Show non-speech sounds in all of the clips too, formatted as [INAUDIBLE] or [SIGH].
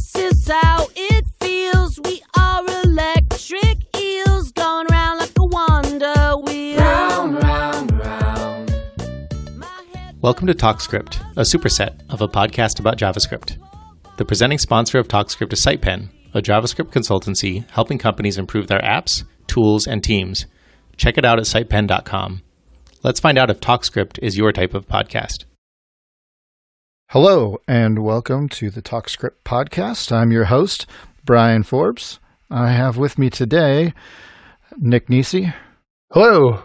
This is how it feels. We are electric eels going round like a wonder wheel. Round, round, round. Welcome to TalkScript, a superset of a podcast about JavaScript. The presenting sponsor of TalkScript is SitePen, a JavaScript consultancy helping companies improve their apps, tools, and teams. Check it out at sitepen.com. Let's find out if TalkScript is your type of podcast. Hello, and welcome to the TalkScript podcast. I'm your host, Bryan Forbes. I have with me today Nick Nisi. Hello.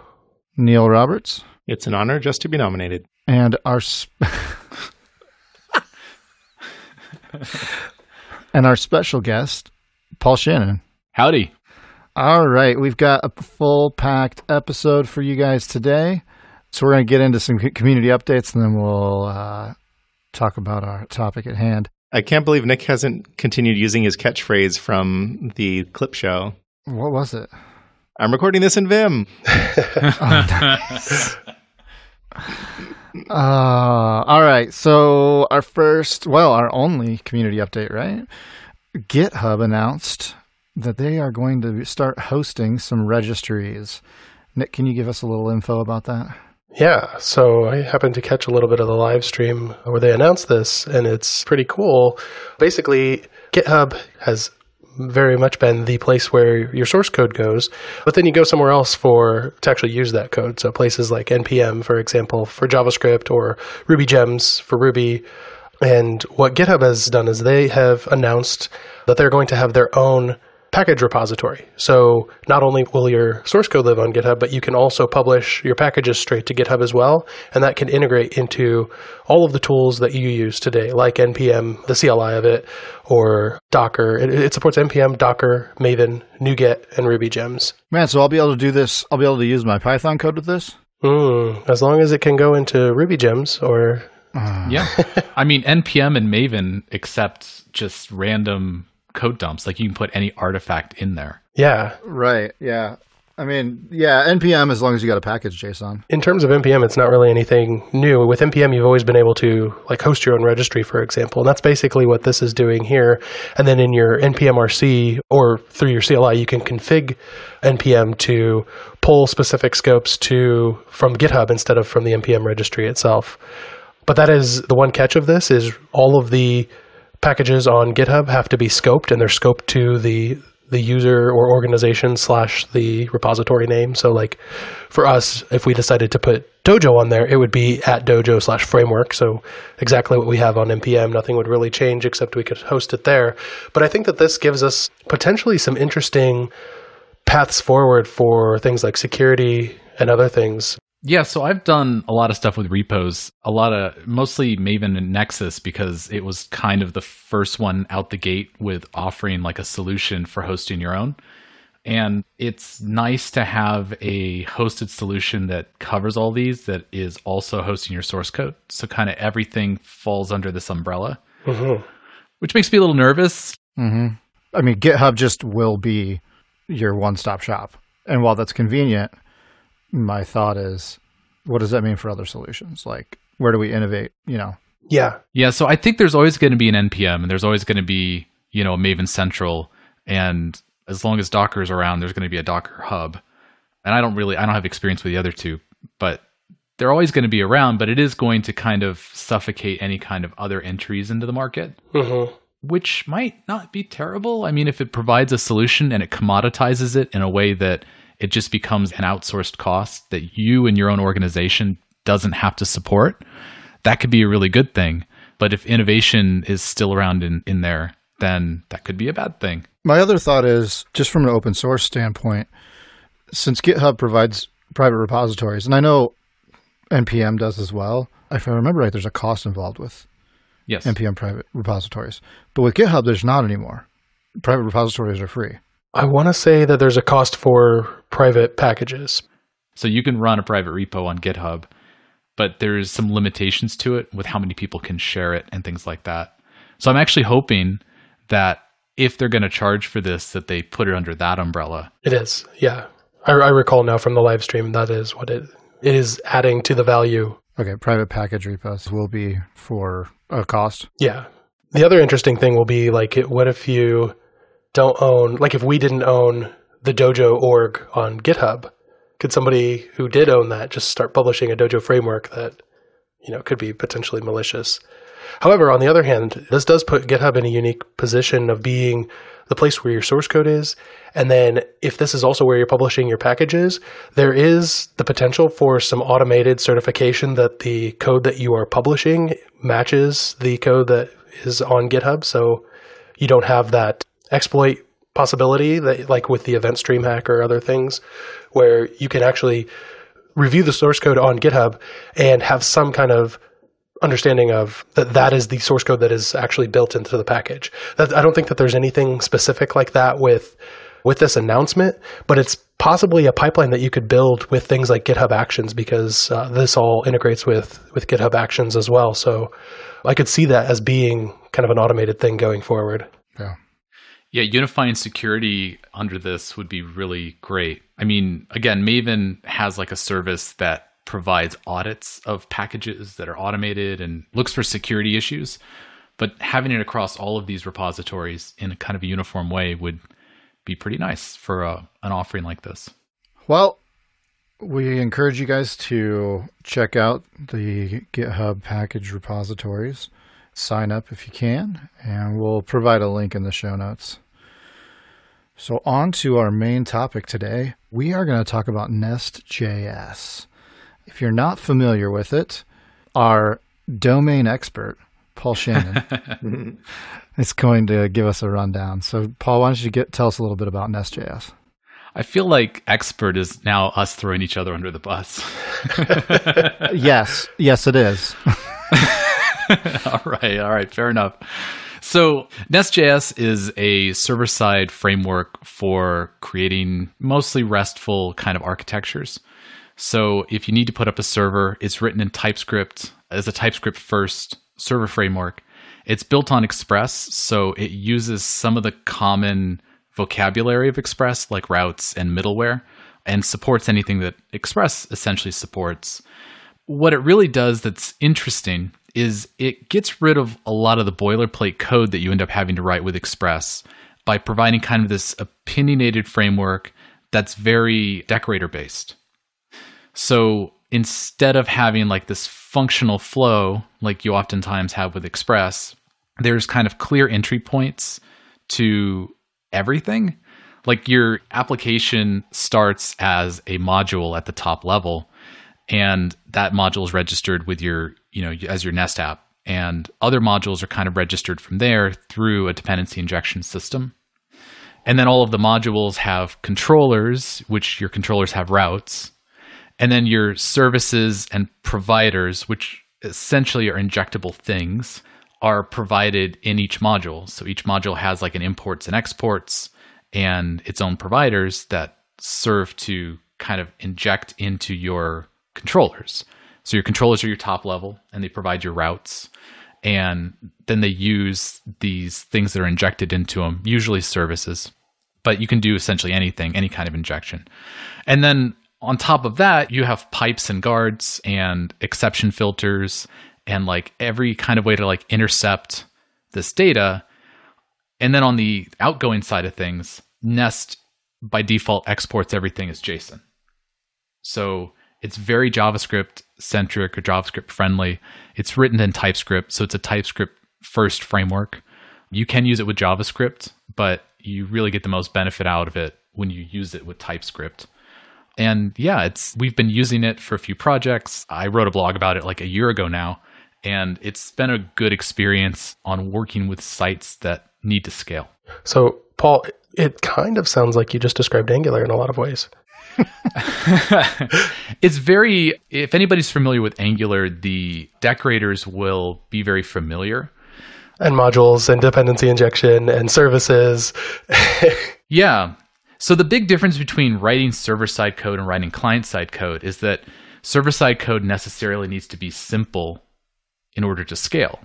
Neil Roberts. It's an honor just to be nominated. And our sp- [LAUGHS] and our special guest, Paul Shannon. Howdy. All right, we've got a full packed episode for you guys today. So we're going to get into some community updates and then we'll uh, talk about our topic at hand. I can't believe Nick hasn't continued using his catchphrase from the clip show. What was it? I'm recording this in Vim. oh, [LAUGHS] uh, all right. So our first, well, our only community update, right? GitHub announced that they are going to start hosting some registries. Nick, can you give us a little info about that? Yeah, so I happened to catch a little bit of the live stream where they announced this, and it's pretty cool. Basically, GitHub has very much been the place where your source code goes, but then you go somewhere else for to actually use that code. So places like npm, for example, for JavaScript, or Ruby Gems for Ruby. And what GitHub has done is they have announced that they're going to have their own package repository. So not only will your source code live on GitHub, but you can also publish your packages straight to GitHub as well. And that can integrate into all of the tools that you use today, like NPM, the CLI of it, or Docker. It, it supports NPM, Docker, Maven, NuGet, and Ruby Gems. Man, so I'll be able to do this. I'll be able to use my Python code with this? Mm, as long as it can go into Ruby Gems or. Uh. Yeah. I mean, NPM and Maven accept just random code dumps. Like you can put any artifact in there. Yeah. Right. Yeah. I mean, yeah, NPM as long as you got a package JSON. In terms of NPM, it's not really anything new. With NPM, you've always been able to like host your own registry, for example, and that's basically what this is doing here. And then in your npm-rc or through your CLI, you can config npm to pull specific scopes to from GitHub instead of from the npm registry itself. But that is the one catch of this is all of the packages on GitHub have to be scoped, and they're scoped to the the user or organization slash the repository name. So, like for us, if we decided to put Dojo on there, it would be at Dojo slash framework. So exactly what we have on npm. Nothing would really change except we could host it there. But I think that this gives us potentially some interesting paths forward for things like security and other things. Yeah, so I've done a lot of stuff with repos, a lot of mostly Maven and Nexus because it was kind of the first one out the gate with offering like a solution for hosting your own. And it's nice to have a hosted solution that covers all these that is also hosting your source code. So kind of everything falls under this umbrella, mm-hmm. which makes me a little nervous. Mm-hmm. I mean, GitHub just will be your one stop shop. And while that's convenient, my thought is what does that mean for other solutions? Like where do we innovate you know? Yeah. Yeah so i think there's always going to be an npm and there's always going to be you know a maven central and as long as docker is around there's going to be a docker hub. And i don't really i don't have experience with the other two but they're always going to be around but it is going to kind of suffocate any kind of other entries into the market mm-hmm. which might not be terrible. I mean if it provides a solution and it commoditizes it in a way that it just becomes an outsourced cost that you and your own organization doesn't have to support, that could be a really good thing. But if innovation is still around in, in there, then that could be a bad thing. My other thought is just from an open source standpoint, since GitHub provides private repositories, and I know NPM does as well. If I remember right, there's a cost involved with yes. NPM private repositories. But with GitHub, there's not anymore. Private repositories are free. I want to say that there's a cost for private packages. So you can run a private repo on GitHub, but there's some limitations to it with how many people can share it and things like that. So I'm actually hoping that if they're going to charge for this, that they put it under that umbrella. It is, yeah. I, I recall now from the live stream that is what it, it is adding to the value. Okay, private package repos will be for a cost. Yeah, The other interesting thing will be like, what if you don't own, like, if we didn't own the Dojo org on GitHub, could somebody who did own that just start publishing a Dojo framework that, you know, could be potentially malicious? However, on the other hand, this does put GitHub in a unique position of being the place where your source code is. And then if this is also where you're publishing your packages, there is the potential for some automated certification that the code that you are publishing matches the code that is on GitHub. So you don't have that exploit possibility that like with the event stream hack or other things where you can actually review the source code on GitHub and have some kind of understanding of that that is the source code that is actually built into the package. That, I don't think that there's anything specific like that with with this announcement, but it's possibly a pipeline that you could build with things like GitHub Actions because uh, this all integrates with with GitHub Actions as well. So I could see that as being kind of an automated thing going forward. Yeah. Unifying security under this would be really great. I mean, again, Maven has like a service that provides audits of packages that are automated and looks for security issues. But having it across all of these repositories in a kind of a uniform way would be pretty nice for a, an offering like this. Well, we encourage you guys to check out the GitHub package repositories. Sign up if you can, and we'll provide a link in the show notes. So, on to our main topic today. We are going to talk about Nest.js. If you're not familiar with it, our domain expert, Paul Shannon, [LAUGHS] is going to give us a rundown. So, Paul, why don't you get tell us a little bit about Nest.js? I feel like expert is now us throwing each other under the bus. [LAUGHS] yes, yes, it is. [LAUGHS] all right, all right, fair enough. So, Nest.js is a server side framework for creating mostly RESTful kind of architectures. So, if you need to put up a server, it's written in TypeScript as a TypeScript first server framework. It's built on Express, so it uses some of the common vocabulary of Express, like routes and middleware, and supports anything that Express essentially supports. What it really does that's interesting is it gets rid of a lot of the boilerplate code that you end up having to write with Express by providing kind of this opinionated framework that's very decorator based. So instead of having like this functional flow like you oftentimes have with Express, there's kind of clear entry points to everything. Like your application starts as a module at the top level, and that module is registered with your, you know, as your Nest app. And other modules are kind of registered from there through a dependency injection system. And then all of the modules have controllers, which your controllers have routes. And then your services and providers, which essentially are injectable things, are provided in each module. So each module has like an imports and exports and its own providers that serve to kind of inject into your controllers. So your controllers are your top level and they provide your routes. And then they use these things that are injected into them, usually services, but you can do essentially anything, any kind of injection. And then on top of that, you have pipes and guards and exception filters and like every kind of way to like intercept this data. And then on the outgoing side of things, Nest by default exports everything as JSON. So it's very JavaScript centric or JavaScript friendly. It's written in TypeScript, so it's a TypeScript first framework. You can use it with JavaScript, but you really get the most benefit out of it when you use it with TypeScript. And yeah, it's we've been using it for a few projects. I wrote a blog about it like a year ago now, and it's been a good experience on working with sites that need to scale. So, Paul, it kind of sounds like you just described Angular in a lot of ways. [LAUGHS] it's very if anybody's familiar with Angular, the decorators will be very familiar. And modules and dependency injection and services. [LAUGHS] yeah. So the big difference between writing server-side code and writing client-side code is that server-side code necessarily needs to be simple in order to scale.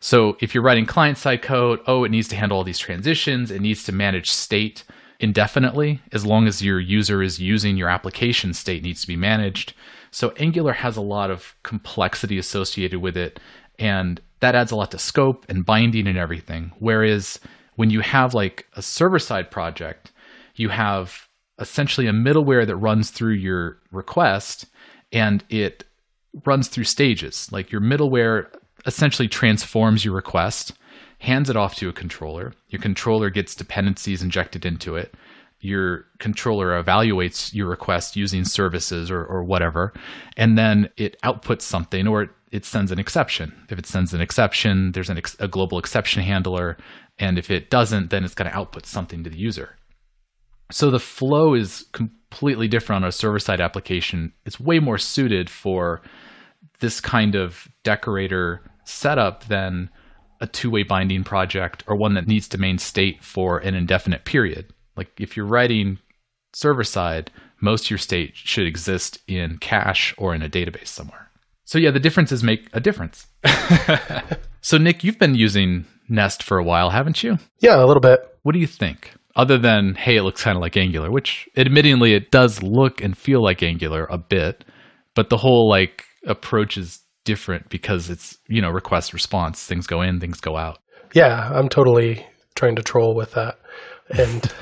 So if you're writing client-side code, oh, it needs to handle all these transitions, it needs to manage state indefinitely as long as your user is using your application state needs to be managed. So Angular has a lot of complexity associated with it and that adds a lot to scope and binding and everything. Whereas when you have like a server side project, you have essentially a middleware that runs through your request and it runs through stages. Like your middleware essentially transforms your request, hands it off to a controller. Your controller gets dependencies injected into it. Your controller evaluates your request using services or, or whatever, and then it outputs something or it, it sends an exception. If it sends an exception, there's an ex- a global exception handler, and if it doesn't, then it's going to output something to the user. So the flow is completely different on a server side application. It's way more suited for this kind of decorator setup than a two way binding project or one that needs to main state for an indefinite period. Like if you're writing server side, most of your state should exist in cache or in a database somewhere. So yeah, the differences make a difference. [LAUGHS] so Nick, you've been using Nest for a while, haven't you? Yeah, a little bit. What do you think? Other than hey, it looks kind of like Angular, which admittingly it does look and feel like Angular a bit, but the whole like approach is different because it's you know request response. Things go in, things go out. Yeah, I'm totally trying to troll with that. And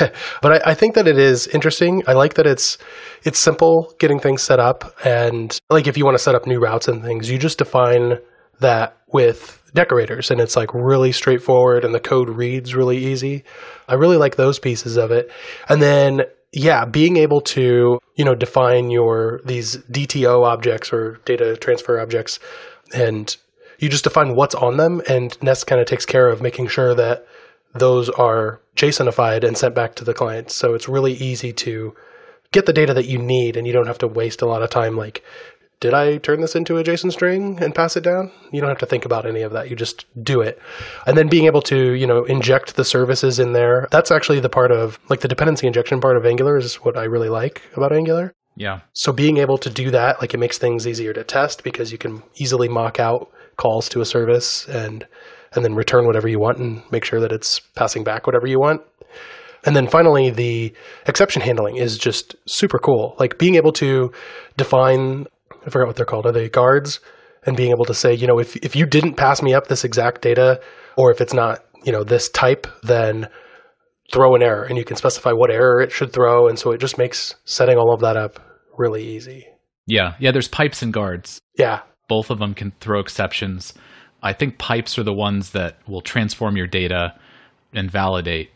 [LAUGHS] but I, I, think that it is interesting. I like that it's it's simple getting things set up and like if you want to set up new routes and things, you just define that with decorators and it's like really straightforward and the code reads really easy. I really like those pieces of it. And then yeah, being able to, you know, define your these DTO objects or data transfer objects and you just define what's on them and Nest kind of takes care of making sure that those are JSONified and sent back to the client. So it's really easy to get the data that you need and you don't have to waste a lot of time like did I turn this into a JSON string and pass it down? You don't have to think about any of that. You just do it. And then being able to, you know, inject the services in there. That's actually the part of like the dependency injection part of Angular is what I really like about Angular. Yeah. So being able to do that, like it makes things easier to test because you can easily mock out calls to a service and and then return whatever you want and make sure that it's passing back whatever you want. And then finally, the exception handling is just super cool. Like being able to define I forgot what they're called. Are they guards? And being able to say, you know, if if you didn't pass me up this exact data, or if it's not, you know, this type, then throw an error, and you can specify what error it should throw, and so it just makes setting all of that up really easy. Yeah, yeah. There's pipes and guards. Yeah, both of them can throw exceptions. I think pipes are the ones that will transform your data and validate,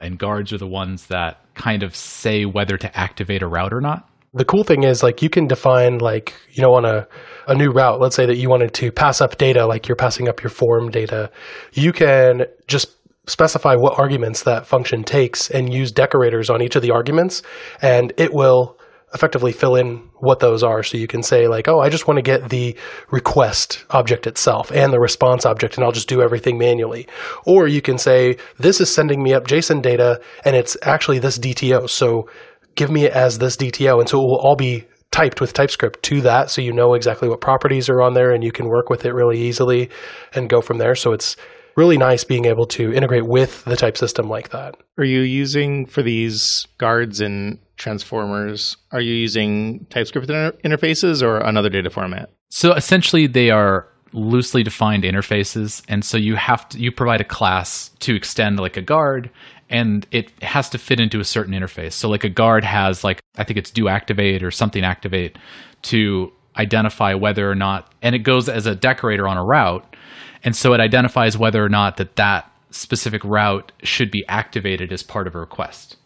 and guards are the ones that kind of say whether to activate a route or not the cool thing is like you can define like you know on a, a new route let's say that you wanted to pass up data like you're passing up your form data you can just specify what arguments that function takes and use decorators on each of the arguments and it will effectively fill in what those are. So you can say like oh i just want to get the request object itself and the response object and i'll just do everything manually. Or you can say this is sending me up json data and it's actually this dto so give me it as this DTO. And so it will all be typed with TypeScript to that. So you know exactly what properties are on there and you can work with it really easily and go from there. So it's really nice being able to integrate with the type system like that. Are you using for these guards and transformers, are you using TypeScript inter- interfaces or another data format? So essentially they are loosely defined interfaces and so you have to you provide a class to extend like a guard and it has to fit into a certain interface. So like a guard has like I think it's do activate or something activate to identify whether or not and it goes as a decorator on a route. And so it identifies whether or not that that specific route should be activated as part of a request.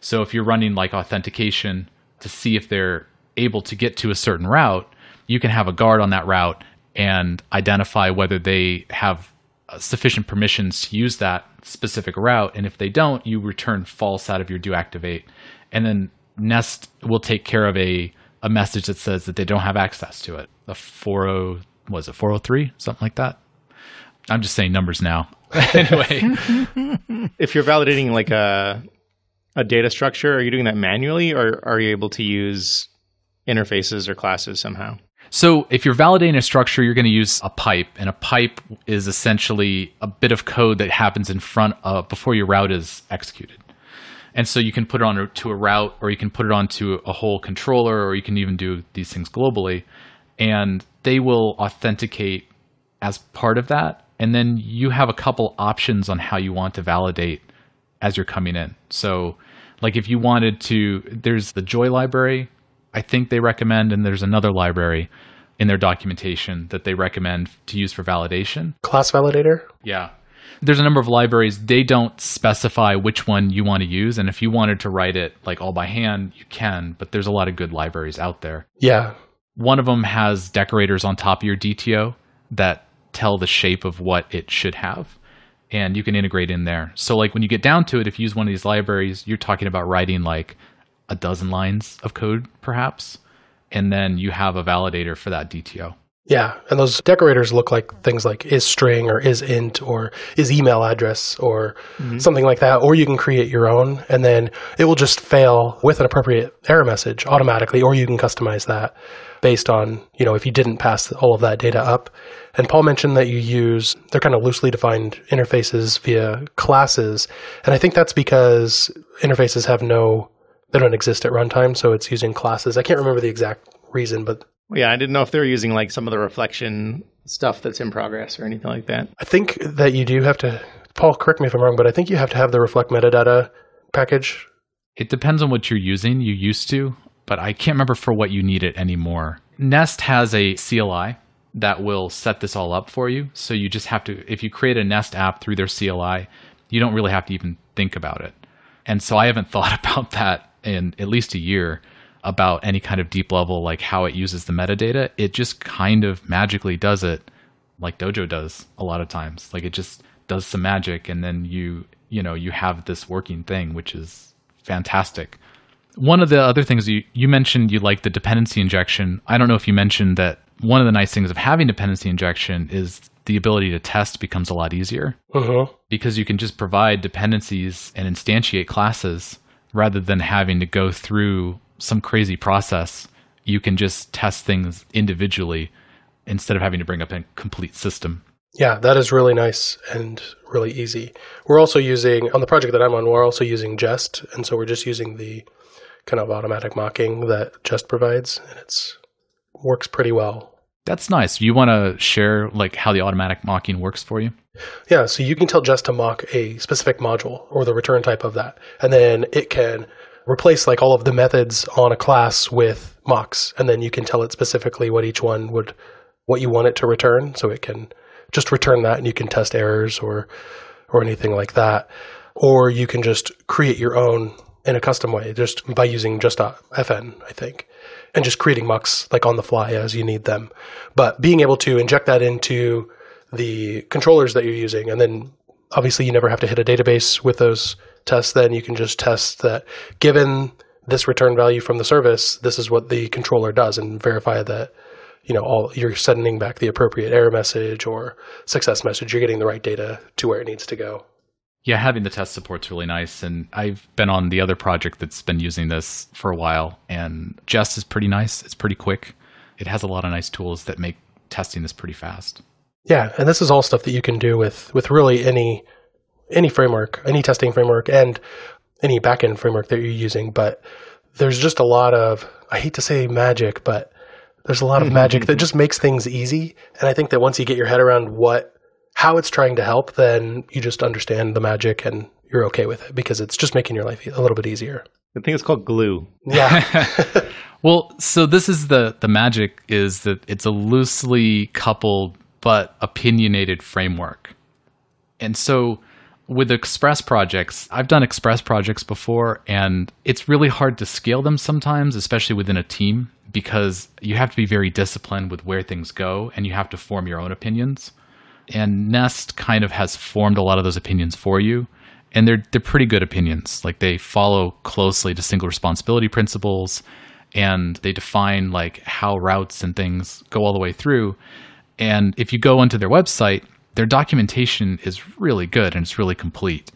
So if you're running like authentication to see if they're able to get to a certain route, you can have a guard on that route and identify whether they have Uh, sufficient permissions to use that specific route. And if they don't, you return false out of your do activate. And then Nest will take care of a, a message that says that they don't have access to it. A 40, was it 403? Something like that. I'm just saying numbers now. [LAUGHS] anyway. [LAUGHS] if you're validating like a, a data structure, are you doing that manually or are you able to use interfaces or classes somehow? So if you're validating a structure, you're going to use a pipe, and a pipe is essentially a bit of code that happens in front of before your route is executed. And so you can put it on to a route, or you can put it onto a whole controller, or you can even do these things globally, and they will authenticate as part of that. And then you have a couple options on how you want to validate as you're coming in. So, like if you wanted to, there's the Joi library, I think they recommend, and there's another library in their documentation that they recommend to use for validation. Class validator. Yeah. There's a number of libraries. They don't specify which one you want to use. And if you wanted to write it like all by hand, you can, but there's a lot of good libraries out there. Yeah. One of them has decorators on top of your DTO that tell the shape of what it should have. And you can integrate in there. So, like when you get down to it, if you use one of these libraries, you're talking about writing like a dozen lines of code, perhaps. And then you have a validator for that DTO. Yeah, and those decorators look like things like is string or is int or is email address or mm-hmm. something like that. Or you can create your own and then it will just fail with an appropriate error message automatically, or you can customize that based on, you know, if you didn't pass all of that data up. And Paul mentioned that you use, they're kind of loosely defined interfaces via classes. And I think that's because interfaces have no, they don't exist at runtime. So it's using classes. I can't remember the exact reason, but Yeah, I didn't know if they were using like some of the reflection stuff that's in progress or anything like that. I think that you do have to, Paul, correct me if I'm wrong, but I think you have to have the reflect metadata package. It depends on what you're using. You used to, but I can't remember for what you need it anymore. Nest has a CLI that will set this all up for you. So you just have to, if you create a Nest app through their CLI, you don't really have to even think about it. And so I haven't [LAUGHS] thought about that in at least a year about any kind of deep level, like how it uses the metadata. It just kind of magically does it like Dojo does a lot of times. Like it just does some magic and then you, you know, you have this working thing, which is fantastic. One of the other things you, you mentioned you like the dependency injection. I don't know if you mentioned that one of the nice things of having dependency injection is the ability to test becomes a lot easier Mm-hmm. because you can just provide dependencies and instantiate classes rather than having to go through some crazy process. You can just test things individually instead of having to bring up a complete system. Yeah, that is really nice and really easy. We're also using, on the project that I'm on, we're also using Jest. And so we're just using the kind of automatic mocking that Jest provides. And it's works pretty well. That's nice. You want to share like how the automatic mocking works for you? Yeah, so you can tell Jest to mock a specific module or the return type of that. And then it can replace like all of the methods on a class with mocks. And then you can tell it specifically what each one would, what you want it to return. So it can just return that and you can test errors or, or anything like that. Or you can just create your own in a custom way just by using jest.fn, I think, and just creating mocks like on the fly as you need them. But being able to inject that into the controllers that you're using, and then obviously you never have to hit a database with those tests. Then you can just test that given this return value from the service, this is what the controller does, and verify that you know all you're sending back the appropriate error message or success message. You're getting the right data to where it needs to go. Yeah, having the test support's really nice. And I've been on the other project that's been using this for a while, and Jest is pretty nice. It's pretty quick. It has a lot of nice tools that make testing this pretty fast. Yeah, and this is all stuff that you can do with with really any any framework, any testing framework, and any backend framework that you're using. But there's just a lot of I hate to say magic, but there's a lot of mm-hmm, magic that mm-hmm. just makes things easy. And I think that once you get your head around what how it's trying to help, then you just understand the magic and you're okay with it because it's just making your life a little bit easier. I think it's called glue. Yeah. [LAUGHS] [LAUGHS] Well, so this is the the magic is that it's a loosely coupled but opinionated framework. And so with express projects, I've done express projects before and it's really hard to scale them sometimes, especially within a team because you have to be very disciplined with where things go and you have to form your own opinions. And Nest kind of has formed a lot of those opinions for you and they're they're pretty good opinions. Like they follow closely to single responsibility principles and they define like how routes and things go all the way through. And if you go onto their website, their documentation is really good and it's really complete.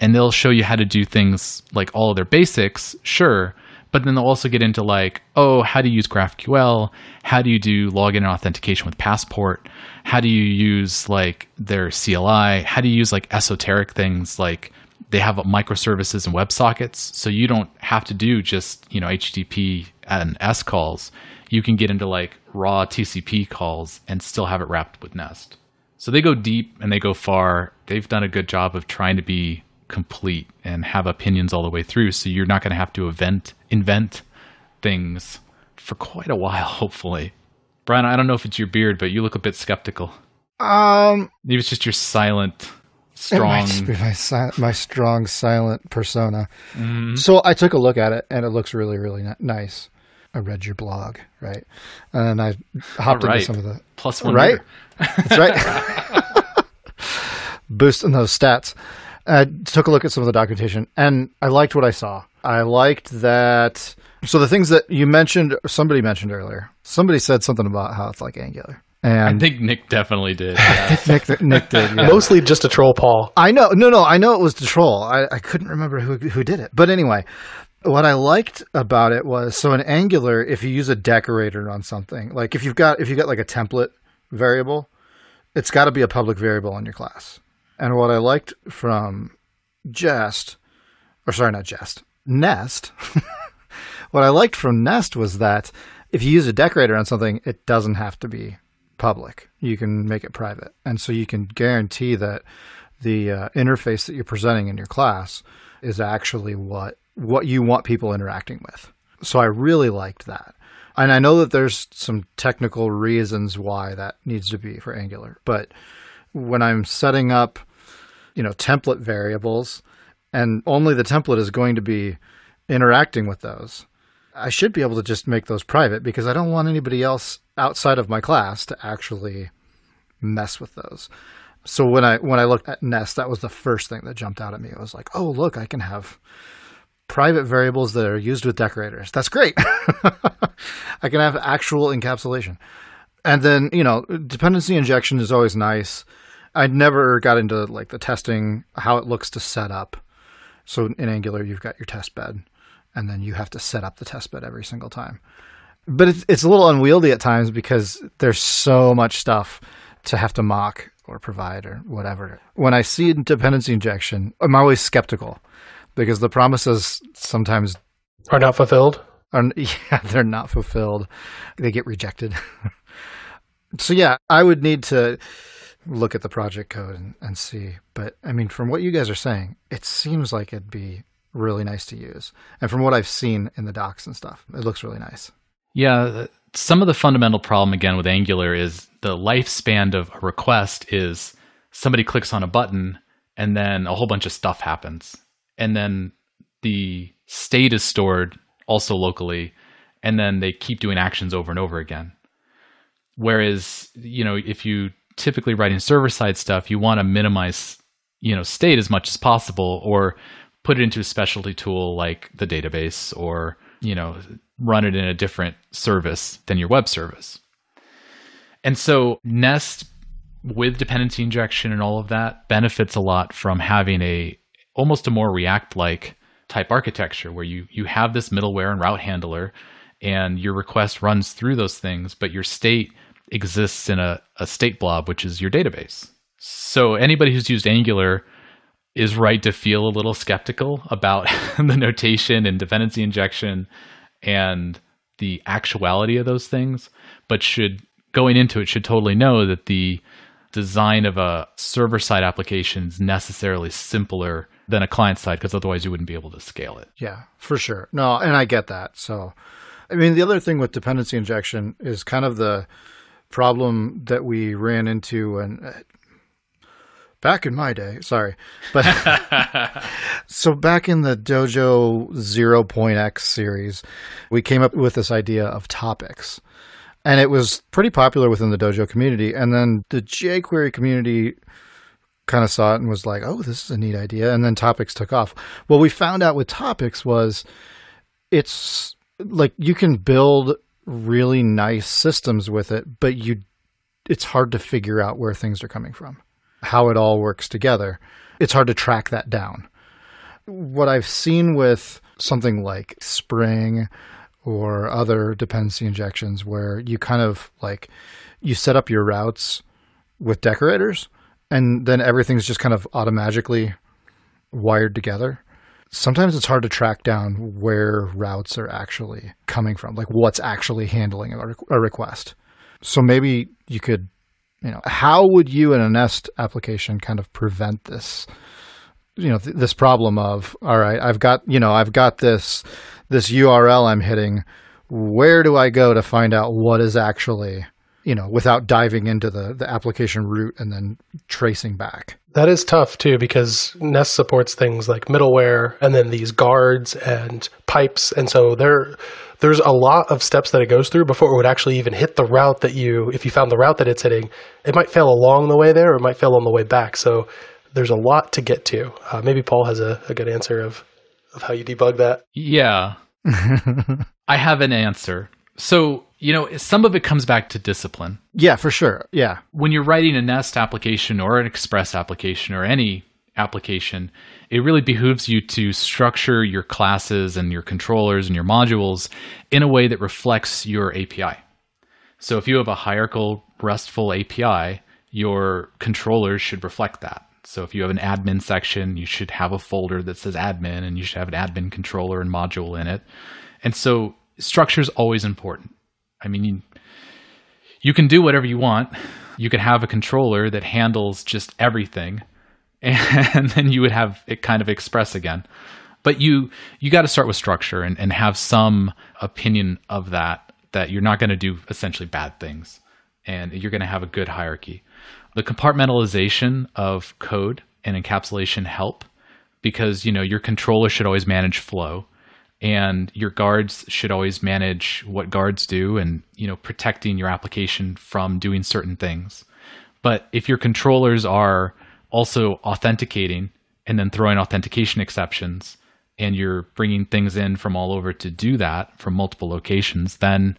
And they'll show you how to do things like all of their basics, sure, but then they'll also get into like, oh, how do you use GraphQL? How do you do login and authentication with Passport? How do you use like their CLI? How do you use like esoteric things like they have microservices and WebSockets, so you don't have to do just you know HTTP and S calls. You can get into like raw TCP calls and still have it wrapped with Nest. So they go deep and they go far. They've done a good job of trying to be complete and have opinions all the way through. So you're not going to have to invent invent things for quite a while, [LAUGHS] hopefully. Bryan, I don't know if it's your beard, but you look a bit skeptical. Um, Maybe it's just your silent, It strong. might be my si- my strong silent persona. So I took a look at it, and it looks really really ni- nice. I read your blog, right, and I hopped All right. into some of the Plus one right. That's right. [LAUGHS] Boosting those stats. I took a look at some of the documentation, and I liked what I saw. I liked that. So the things that you mentioned, somebody mentioned earlier, somebody said something about how it's like Angular, I think Nick definitely did. yeah. [LAUGHS] Nick, Nick did. yeah. Mostly just a troll, Paul. I know, no, no, I know it was the troll. I, I couldn't remember who who did it, but anyway, what I liked about it was so in Angular, if you use a decorator on something, like if you've got if you got like a template variable, it's got to be a public variable in your class. And what I liked from Jest, or sorry, not Jest, Nest. [LAUGHS] what I liked from Nest was that if you use a decorator on something, it doesn't have to be public. You can make it private, and so you can guarantee that the uh, interface that you're presenting in your class is actually what what you want people interacting with. So I really liked that. And I know that there's some technical reasons why that needs to be for Angular, but when I'm setting up, you know, template variables and only the template is going to be interacting with those, I should be able to just make those private because I don't want anybody else outside of my class to actually mess with those. So when I when I looked at Nest, that was the first thing that jumped out at me. I was like, "Oh, look, I can have private variables that are used with decorators. That's great. [LAUGHS] I can have actual encapsulation." And then, you know, dependency injection is always nice. I never got into like the testing how it looks to set up. So in Angular, you've got your test bed, and then you have to set up the test bed every single time. But it's it's a little unwieldy at times because there's so much stuff to have to mock or provide or whatever. When I see dependency injection, I'm always skeptical because the promises sometimes Are not fulfilled. are [LAUGHS] yeah they're not fulfilled. They get rejected. [LAUGHS] so yeah, I would need to look at the project code and, and see. But I mean, from what you guys are saying, it seems like it'd be really nice to use. And from what I've seen in the docs and stuff, it looks really nice. Yeah, some of the fundamental problem again with Angular is the lifespan of a request is somebody clicks on a button and then a whole bunch of stuff happens. And then the state is stored also locally and then they keep doing actions over and over again. Whereas, you know, if you typically writing server side stuff, you want to minimize, you know, state as much as possible or put it into a specialty tool like the database or, you know, run it in a different service than your web service. And so Nest with dependency injection and all of that benefits a lot from having a almost a more React like type architecture where you you have this middleware and route handler and your request runs through those things, but your state exists in a, a state blob, which is your database. So anybody who's used Angular is right to feel a little skeptical about [LAUGHS] the notation and dependency injection and the actuality of those things, but should going into it should totally know that the design of a server side application is necessarily simpler than a client side because otherwise you wouldn't be able to scale it. Yeah, for sure. No, and I get that. So, I mean, the other thing with dependency injection is kind of the problem that we ran into and uh, back in my day, sorry. But [LAUGHS] so back in the Dojo 0.x series, we came up with this idea of topics. And it was pretty popular within the Dojo community. And then the jQuery community kind of saw it and was like, "Oh, this is a neat idea." And then topics took off. What we found out with topics was it's like you can build really nice systems with it, but you it's hard to figure out where things are coming from, how it all works together. It's hard to track that down. What I've seen with something like Spring or other dependency injections where you kind of like you set up your routes with decorators and then everything's just kind of automatically wired together. Sometimes it's hard to track down where routes are actually coming from, like what's actually handling a, request. So maybe you could You know, how would you in a Nest application kind of prevent this? You know, th- this problem of all right, I've got you know, I've got this this URL I'm hitting. Where do I go to find out what is actually you know, without diving into the, the application root and then tracing back. That is tough too because Nest supports things like middleware and then these guards and pipes. And so there there's a lot of steps that it goes through before it would actually even hit the route that you if you found the route that it's hitting, it might fail along the way there or it might fail on the way back. So there's a lot to get to. Uh, maybe Paul has a, a good answer of of how you debug that. Yeah. [LAUGHS] I have an answer. So, you know, some of it comes back to discipline. Yeah, for sure. Yeah. When you're writing a Nest application or an Express application or any application, it really behooves you to structure your classes and your controllers and your modules in a way that reflects your API. So if you have a hierarchical RESTful API, your controllers should reflect that. So if you have an admin section, you should have a folder that says admin and you should have an admin controller and module in it. And so structure is always important. I mean, you, can do whatever you want. You could have a controller that handles just everything, [LAUGHS] and then you would have it kind of express again. But you you got to start with structure and, and have some opinion of that that you're not going to do essentially bad things, and you're going to have a good hierarchy. The compartmentalization of code and encapsulation help because you know your controller should always manage flow and your guards should always manage what guards do and you know protecting your application from doing certain things. But if your controllers are also authenticating and then throwing authentication exceptions and you're bringing things in from all over to do that from multiple locations then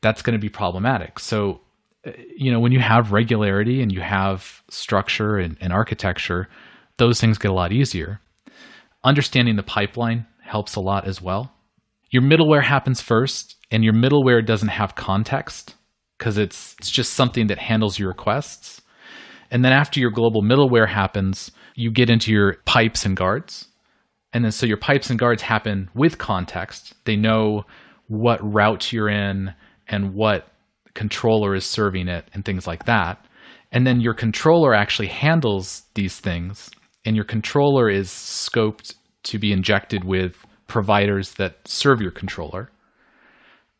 that's going to be problematic. So uh, you know when you have regularity and you have structure and, and architecture those things get a lot easier. Understanding the pipeline helps a lot as well. Your middleware happens first, and your middleware doesn't have context because it's, it's just something that handles your requests. And then after your global middleware happens, you get into your pipes and guards. And then so your pipes and guards happen with context. They know what route you're in and what controller is serving it and things like that. And then your controller actually handles these things, and your controller is scoped to be injected with providers that serve your controller.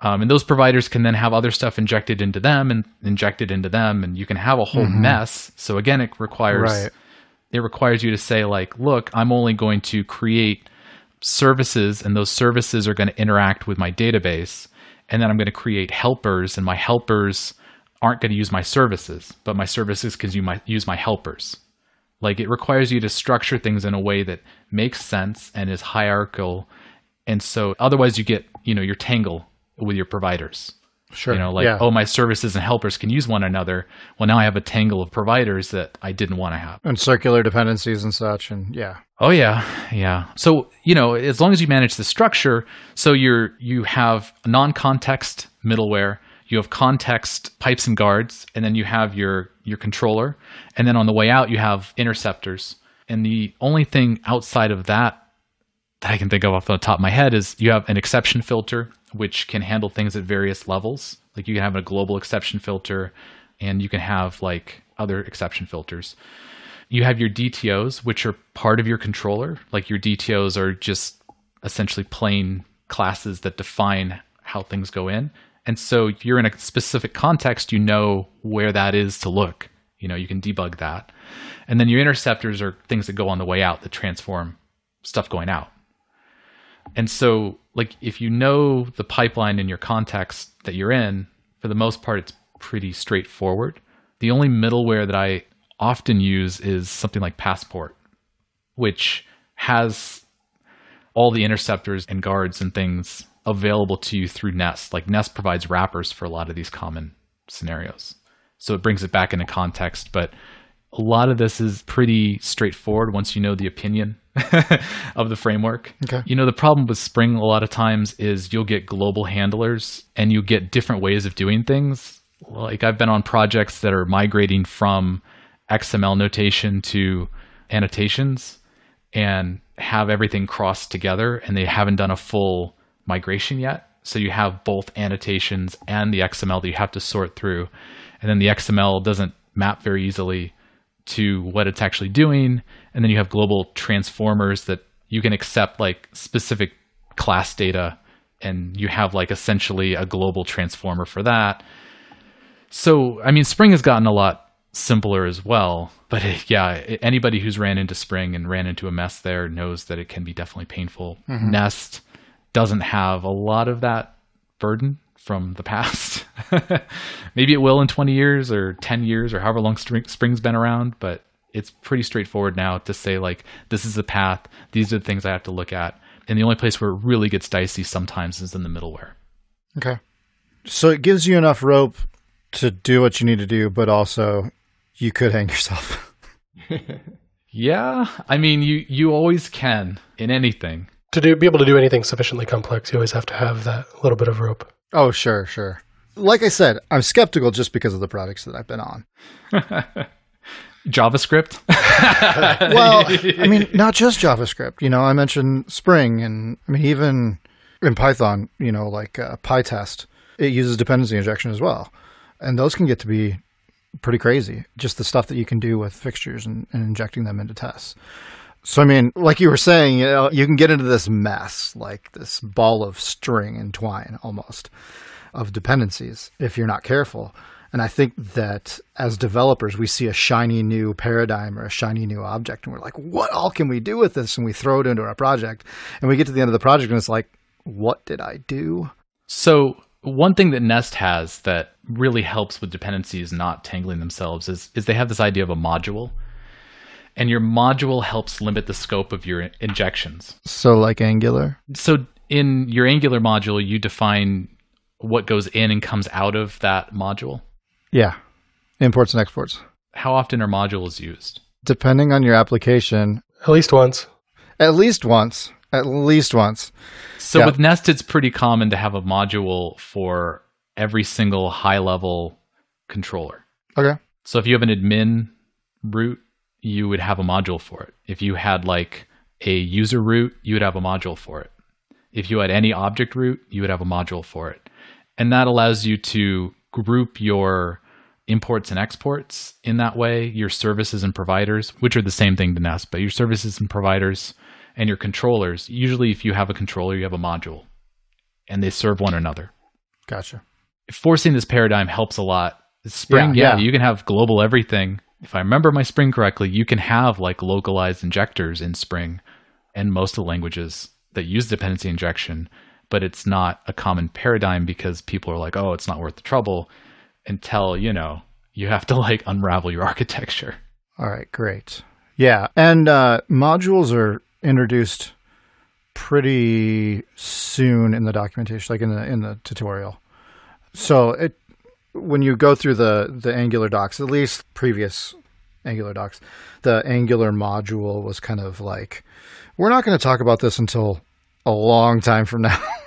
Um, and those providers can then have other stuff injected into them and injected into them, and you can have a whole mm-hmm. mess. So again, it requires right. it requires you to say like, look, I'm only going to create services, and those services are going to interact with my database, and then I'm going to create helpers, and my helpers aren't going to use my services, but my services can use my, use my helpers. Like it requires you to structure things in a way that makes sense and is hierarchical. And so otherwise you get, you know, your tangle with your providers. Sure. You know, like, yeah. oh, my services and helpers can use one another. Well, now I have a tangle of providers that I didn't want to have. And circular dependencies and such. And yeah. Oh yeah. Yeah. So, you know, as long as you manage the structure, so you're, you have non-context middleware, you have context pipes and guards, and then you have your your controller, and then on the way out you have interceptors. And the only thing outside of that that I can think of off the top of my head is you have an exception filter which can handle things at various levels. Like you can have a global exception filter, and you can have like other exception filters. You have your DTOs, which are part of your controller. Like your DTOs are just essentially plain classes that define how things go in. And so you're in a specific context, you know where that is to look. You know, you can debug that. And then your interceptors are things that go on the way out that transform stuff going out. And so like if you know the pipeline in your context that you're in, for the most part it's pretty straightforward. The only middleware that I often use is something like Passport, which has all the interceptors and guards and things available to you through Nest. Like Nest provides wrappers for a lot of these common scenarios. So it brings it back into context. But a lot of this is pretty straightforward once you know the opinion [LAUGHS] of the framework. Okay. You know, the problem with Spring a lot of times is you'll get global handlers and you get different ways of doing things. Like I've been on projects that are migrating from XML notation to annotations and have everything crossed together and they haven't done a full migration yet. So you have both annotations and the XML that you have to sort through. And then the XML doesn't map very easily to what it's actually doing. And then you have global transformers that you can accept like specific class data and you have like essentially a global transformer for that. So, I mean, Spring has gotten a lot simpler as well. But uh, yeah, anybody who's ran into Spring and ran into a mess there knows that it can be definitely painful. Nest doesn't have a lot of that burden from the past. [LAUGHS] Maybe it will in 20 years or 10 years or however long Spring, Spring's been around, but it's pretty straightforward now to say, like, this is the path, these are the things I have to look at. And the only place where it really gets dicey sometimes is in the middleware. Okay. So it gives you enough rope to do what you need to do, but also you could hang yourself. [LAUGHS] [LAUGHS] Yeah, I mean, you you always can in anything. To do be able to do anything sufficiently complex, you always have to have that little bit of rope. oh, sure, sure. Like I said, I'm skeptical just because of the projects that I've been on. [LAUGHS] JavaScript. [LAUGHS] Well, I mean, not just JavaScript. You know, I mentioned Spring, and I mean, even in Python, you know, like uh, PyTest, it uses dependency injection as well, and those can get to be pretty crazy. Just the stuff that you can do with fixtures and, and injecting them into tests. So, I mean, like you were saying, you know, you can get into this mess, like this ball of string and twine almost of dependencies if you're not careful. And I think that as developers, we see a shiny new paradigm or a shiny new object, and we're like, what all can we do with this? And we throw it into our project. And we get to the end of the project, and it's like, what did I do? So one thing that Nest has that really helps with dependencies not tangling themselves is is they have this idea of a module. And your module helps limit the scope of your injections. So, like Angular? So in your Angular module, you define what goes in and comes out of that module. Yeah. Imports and exports. How often are modules used? Depending on your application, At least once. at least once. At least once. So Yeah. with Nest, it's pretty common to have a module for every single high level controller. Okay. So if you have an admin root, you would have a module for it. If you had like a user root, you would have a module for it. If you had any object root, you would have a module for it. And that allows you to group your imports and exports in that way, your services and providers, which are the same thing to Nest, but your services and providers and your controllers. Usually, if you have a controller, you have a module and they serve one another Gotcha. forcing this paradigm helps a lot. Spring, Yeah, yeah, yeah. you can have global everything. If I remember my Spring correctly, you can have like localized injectors in Spring and most of the languages that use dependency injection, but it's not a common paradigm because people are like, oh, it's not worth the trouble until, you know, you have to like unravel your [LAUGHS] architecture. All right, great. Yeah, and uh, modules are introduced pretty soon in the documentation, like in the in the tutorial. So it when you go through the the Angular docs, at least previous Angular docs, the Angular module was kind of like, we're not going to talk about this until a long time from now. oh. [LAUGHS]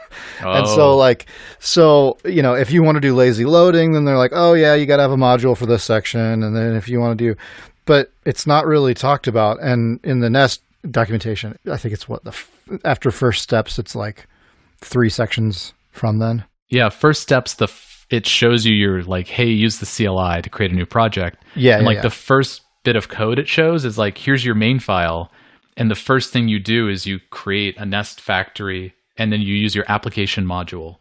And so, Oh. like, so you know, if you want to do lazy loading, then they're like, oh yeah, you got to have a module for this section. And then if you want to do, but it's not really talked about. And in the Nest documentation, I think it's what the f- after first steps, it's like three sections from then. Yeah, first steps the it shows you your like hey, use the CLI to create a new project. Yeah, and yeah, like yeah. the first bit of code it shows is like here's your main file and the first thing you do is you create a nest factory and then you use your application module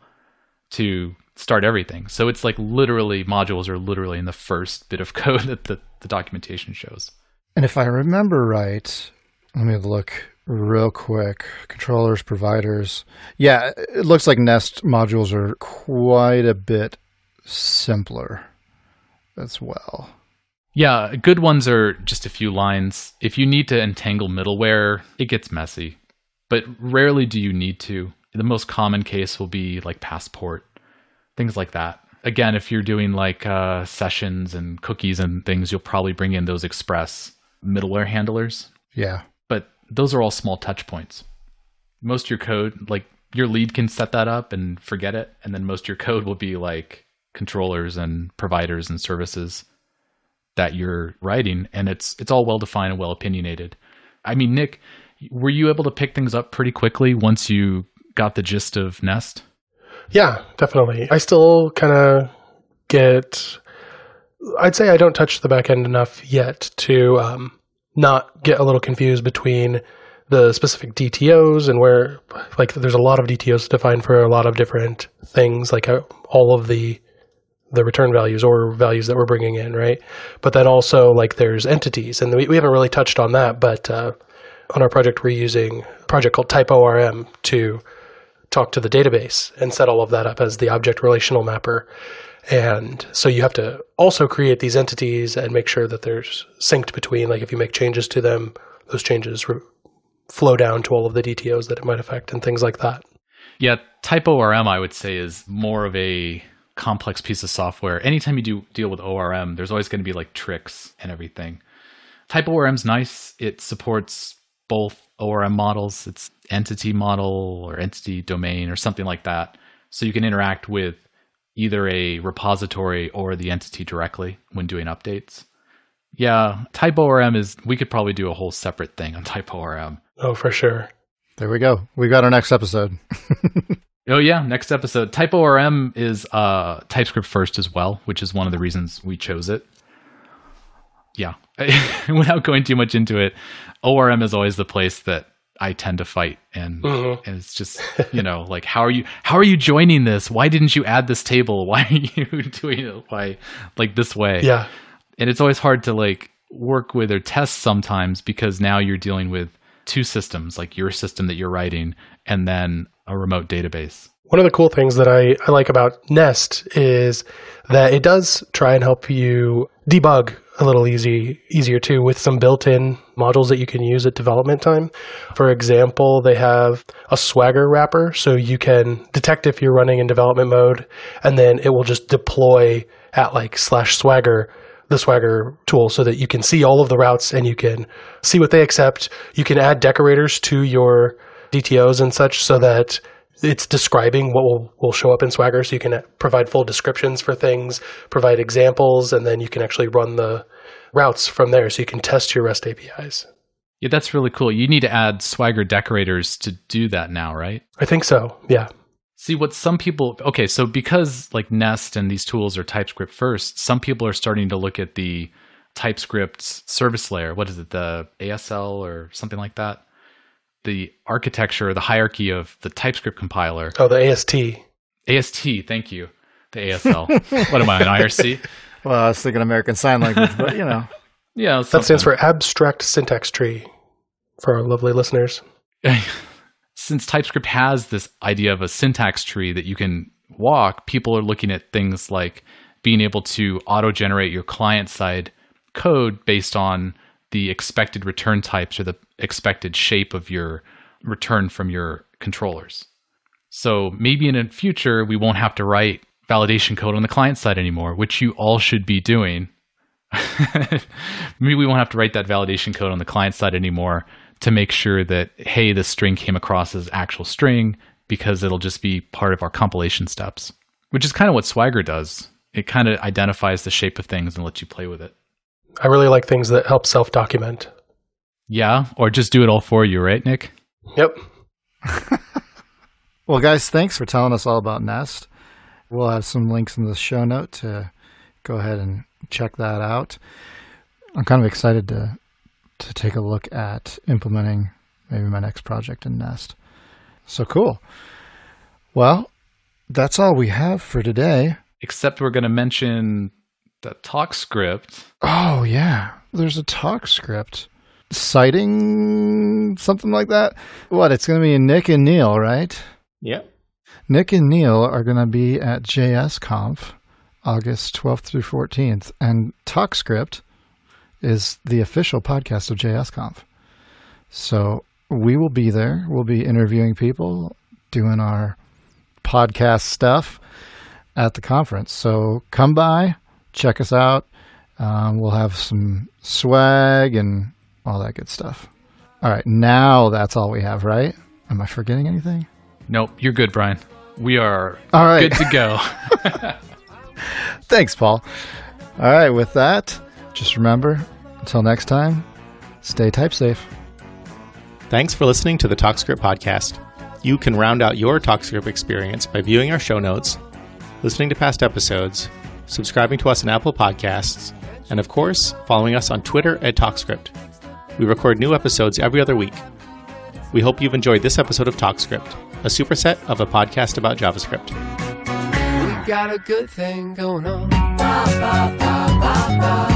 to start everything so it's like literally modules are literally in the first bit of [LAUGHS] code that the, the documentation shows And if I remember right, let me look real quick. Controllers, providers. Yeah, it looks like Nest modules are quite a bit simpler as well. yeah good ones are just a few lines if you need to entangle middleware it gets messy but rarely do you need to the most common case will be like passport things like that again if you're doing like uh, sessions and cookies and things you'll probably bring in those express middleware handlers Yeah. Those are all small touch points. Most of your code like your lead can set that up and forget it and then most of your code will be like controllers and providers and services that you're writing and it's it's all well defined and well opinionated i mean nick were you able to pick things up pretty quickly once you got the gist of nest? Yeah, definitely. I still kind of get I'd say I don't touch the back end enough yet to um, not get a little confused between the specific DTOs and where, like, there's a lot of DTOs defined for a lot of different things, like uh, all of the the return values or values that we're bringing in, right? But then also like there's entities, and we, we haven't really touched on that, but uh, on our project we're using a project called TypeORM to talk to the database and set all of that up as the object relational mapper. And so you have to also create these entities and make sure that they're synced between, like if you make changes to them, those changes re- flow down to all of the DTOs that it might affect and things like that. Yeah, TypeORM, I would say, is more of a complex piece of software. Anytime you do deal with ORM, there's always going to be like tricks and everything. TypeORM's nice. It supports both ORM models. It's entity model or entity domain or something like that. So you can interact with either a repository or the entity directly when doing updates. Yeah, TypeORM is, we could probably do a whole separate thing on [LAUGHS] TypeORM. Oh, for sure. There we go. We got our next episode. [LAUGHS] Oh yeah, next episode. TypeORM is uh, TypeScript first as well, which is one of the reasons we chose it. Yeah, [LAUGHS] without going too much into it, ORM is always the place that I tend to fight, and Mhm. and it's just you know [LAUGHS] like how are you how are you joining this? Why didn't you add this table? [LAUGHS] Why are you doing it? Why like this way? Yeah. and it's always hard to like work with or test sometimes because now you're dealing with two systems like your system that you're writing and then a remote database One of the cool things that I, I like about Nest is that it does try and help you debug a little easy easier too with some built-in modules that you can use at development time. For example, they have a Swagger wrapper so you can detect if you're running in development mode and then it will just deploy at like slash Swagger the Swagger tool so that you can see all of the routes and you can see what they accept. You can add decorators to your DTOs and such so that it's describing what will, will show up in Swagger. So you can uh, provide full descriptions for things, provide examples, and then you can actually run the routes from there so you can test your REST APIs. yeah that's really cool you need to add swagger decorators to do that now right I think so. Yeah. see what some people okay so because like nest and these tools are typescript first some people are starting to look at the typescript service layer what is it the asl or something like that the architecture the hierarchy of the typescript compiler Oh, the AST. ast thank you the asl what am i an irc [LAUGHS] Well, I was thinking American Sign Language, but you know. yeah That stands for Abstract Syntax Tree for our lovely listeners. [LAUGHS] since TypeScript has this idea of a syntax tree that you can walk, people are looking at things like being able to auto generate your client side code based on the expected return types or the expected shape of your return from your controllers. So maybe in the future, we won't have to write validation code on the client side anymore, which you all should be doing. [LAUGHS] maybe we won't have to write that validation code on the client side anymore to make sure that hey the string came across as actual string because it'll just be part of our compilation steps which is kind of what swagger does it kind of identifies the shape of things and lets you play with it I really like things that help self document. yeah or just do it all for you right nick Yep. [LAUGHS] Well, guys, thanks for telling us all about Nest. We'll have some links in the show note to go ahead and check that out. I'm kind of excited to to take a look at implementing maybe my next project in Nest. So cool. Well, that's all we have for today. except we're going to mention the talk script Oh yeah, there's a talk script citing something like that. What? It's going to be Nick and Neil, right? Yep. Nick and Neil are going to be at JSConf August 12th through 14th, and TalkScript is the official podcast of JSConf. So we will be there. We'll be interviewing people, doing our podcast stuff at the conference. So come by, check us out. Um, we'll have some swag and all that good stuff. All right, now that's all we have, right? Am I forgetting anything? nope you're good Bryan we are All right. good to go [LAUGHS] [LAUGHS] Thanks, Paul. All right, with that, just remember until next time, stay type safe. Thanks for listening to the TalkScript podcast. You can round out your TalkScript experience by viewing our show notes, listening to past episodes, subscribing to us on Apple Podcasts, and of course, following us on Twitter at TalkScript. We record new episodes every other week. We hope you've enjoyed this episode of TalkScript, a superset of a podcast about JavaScript. We got a good thing going on. We got a good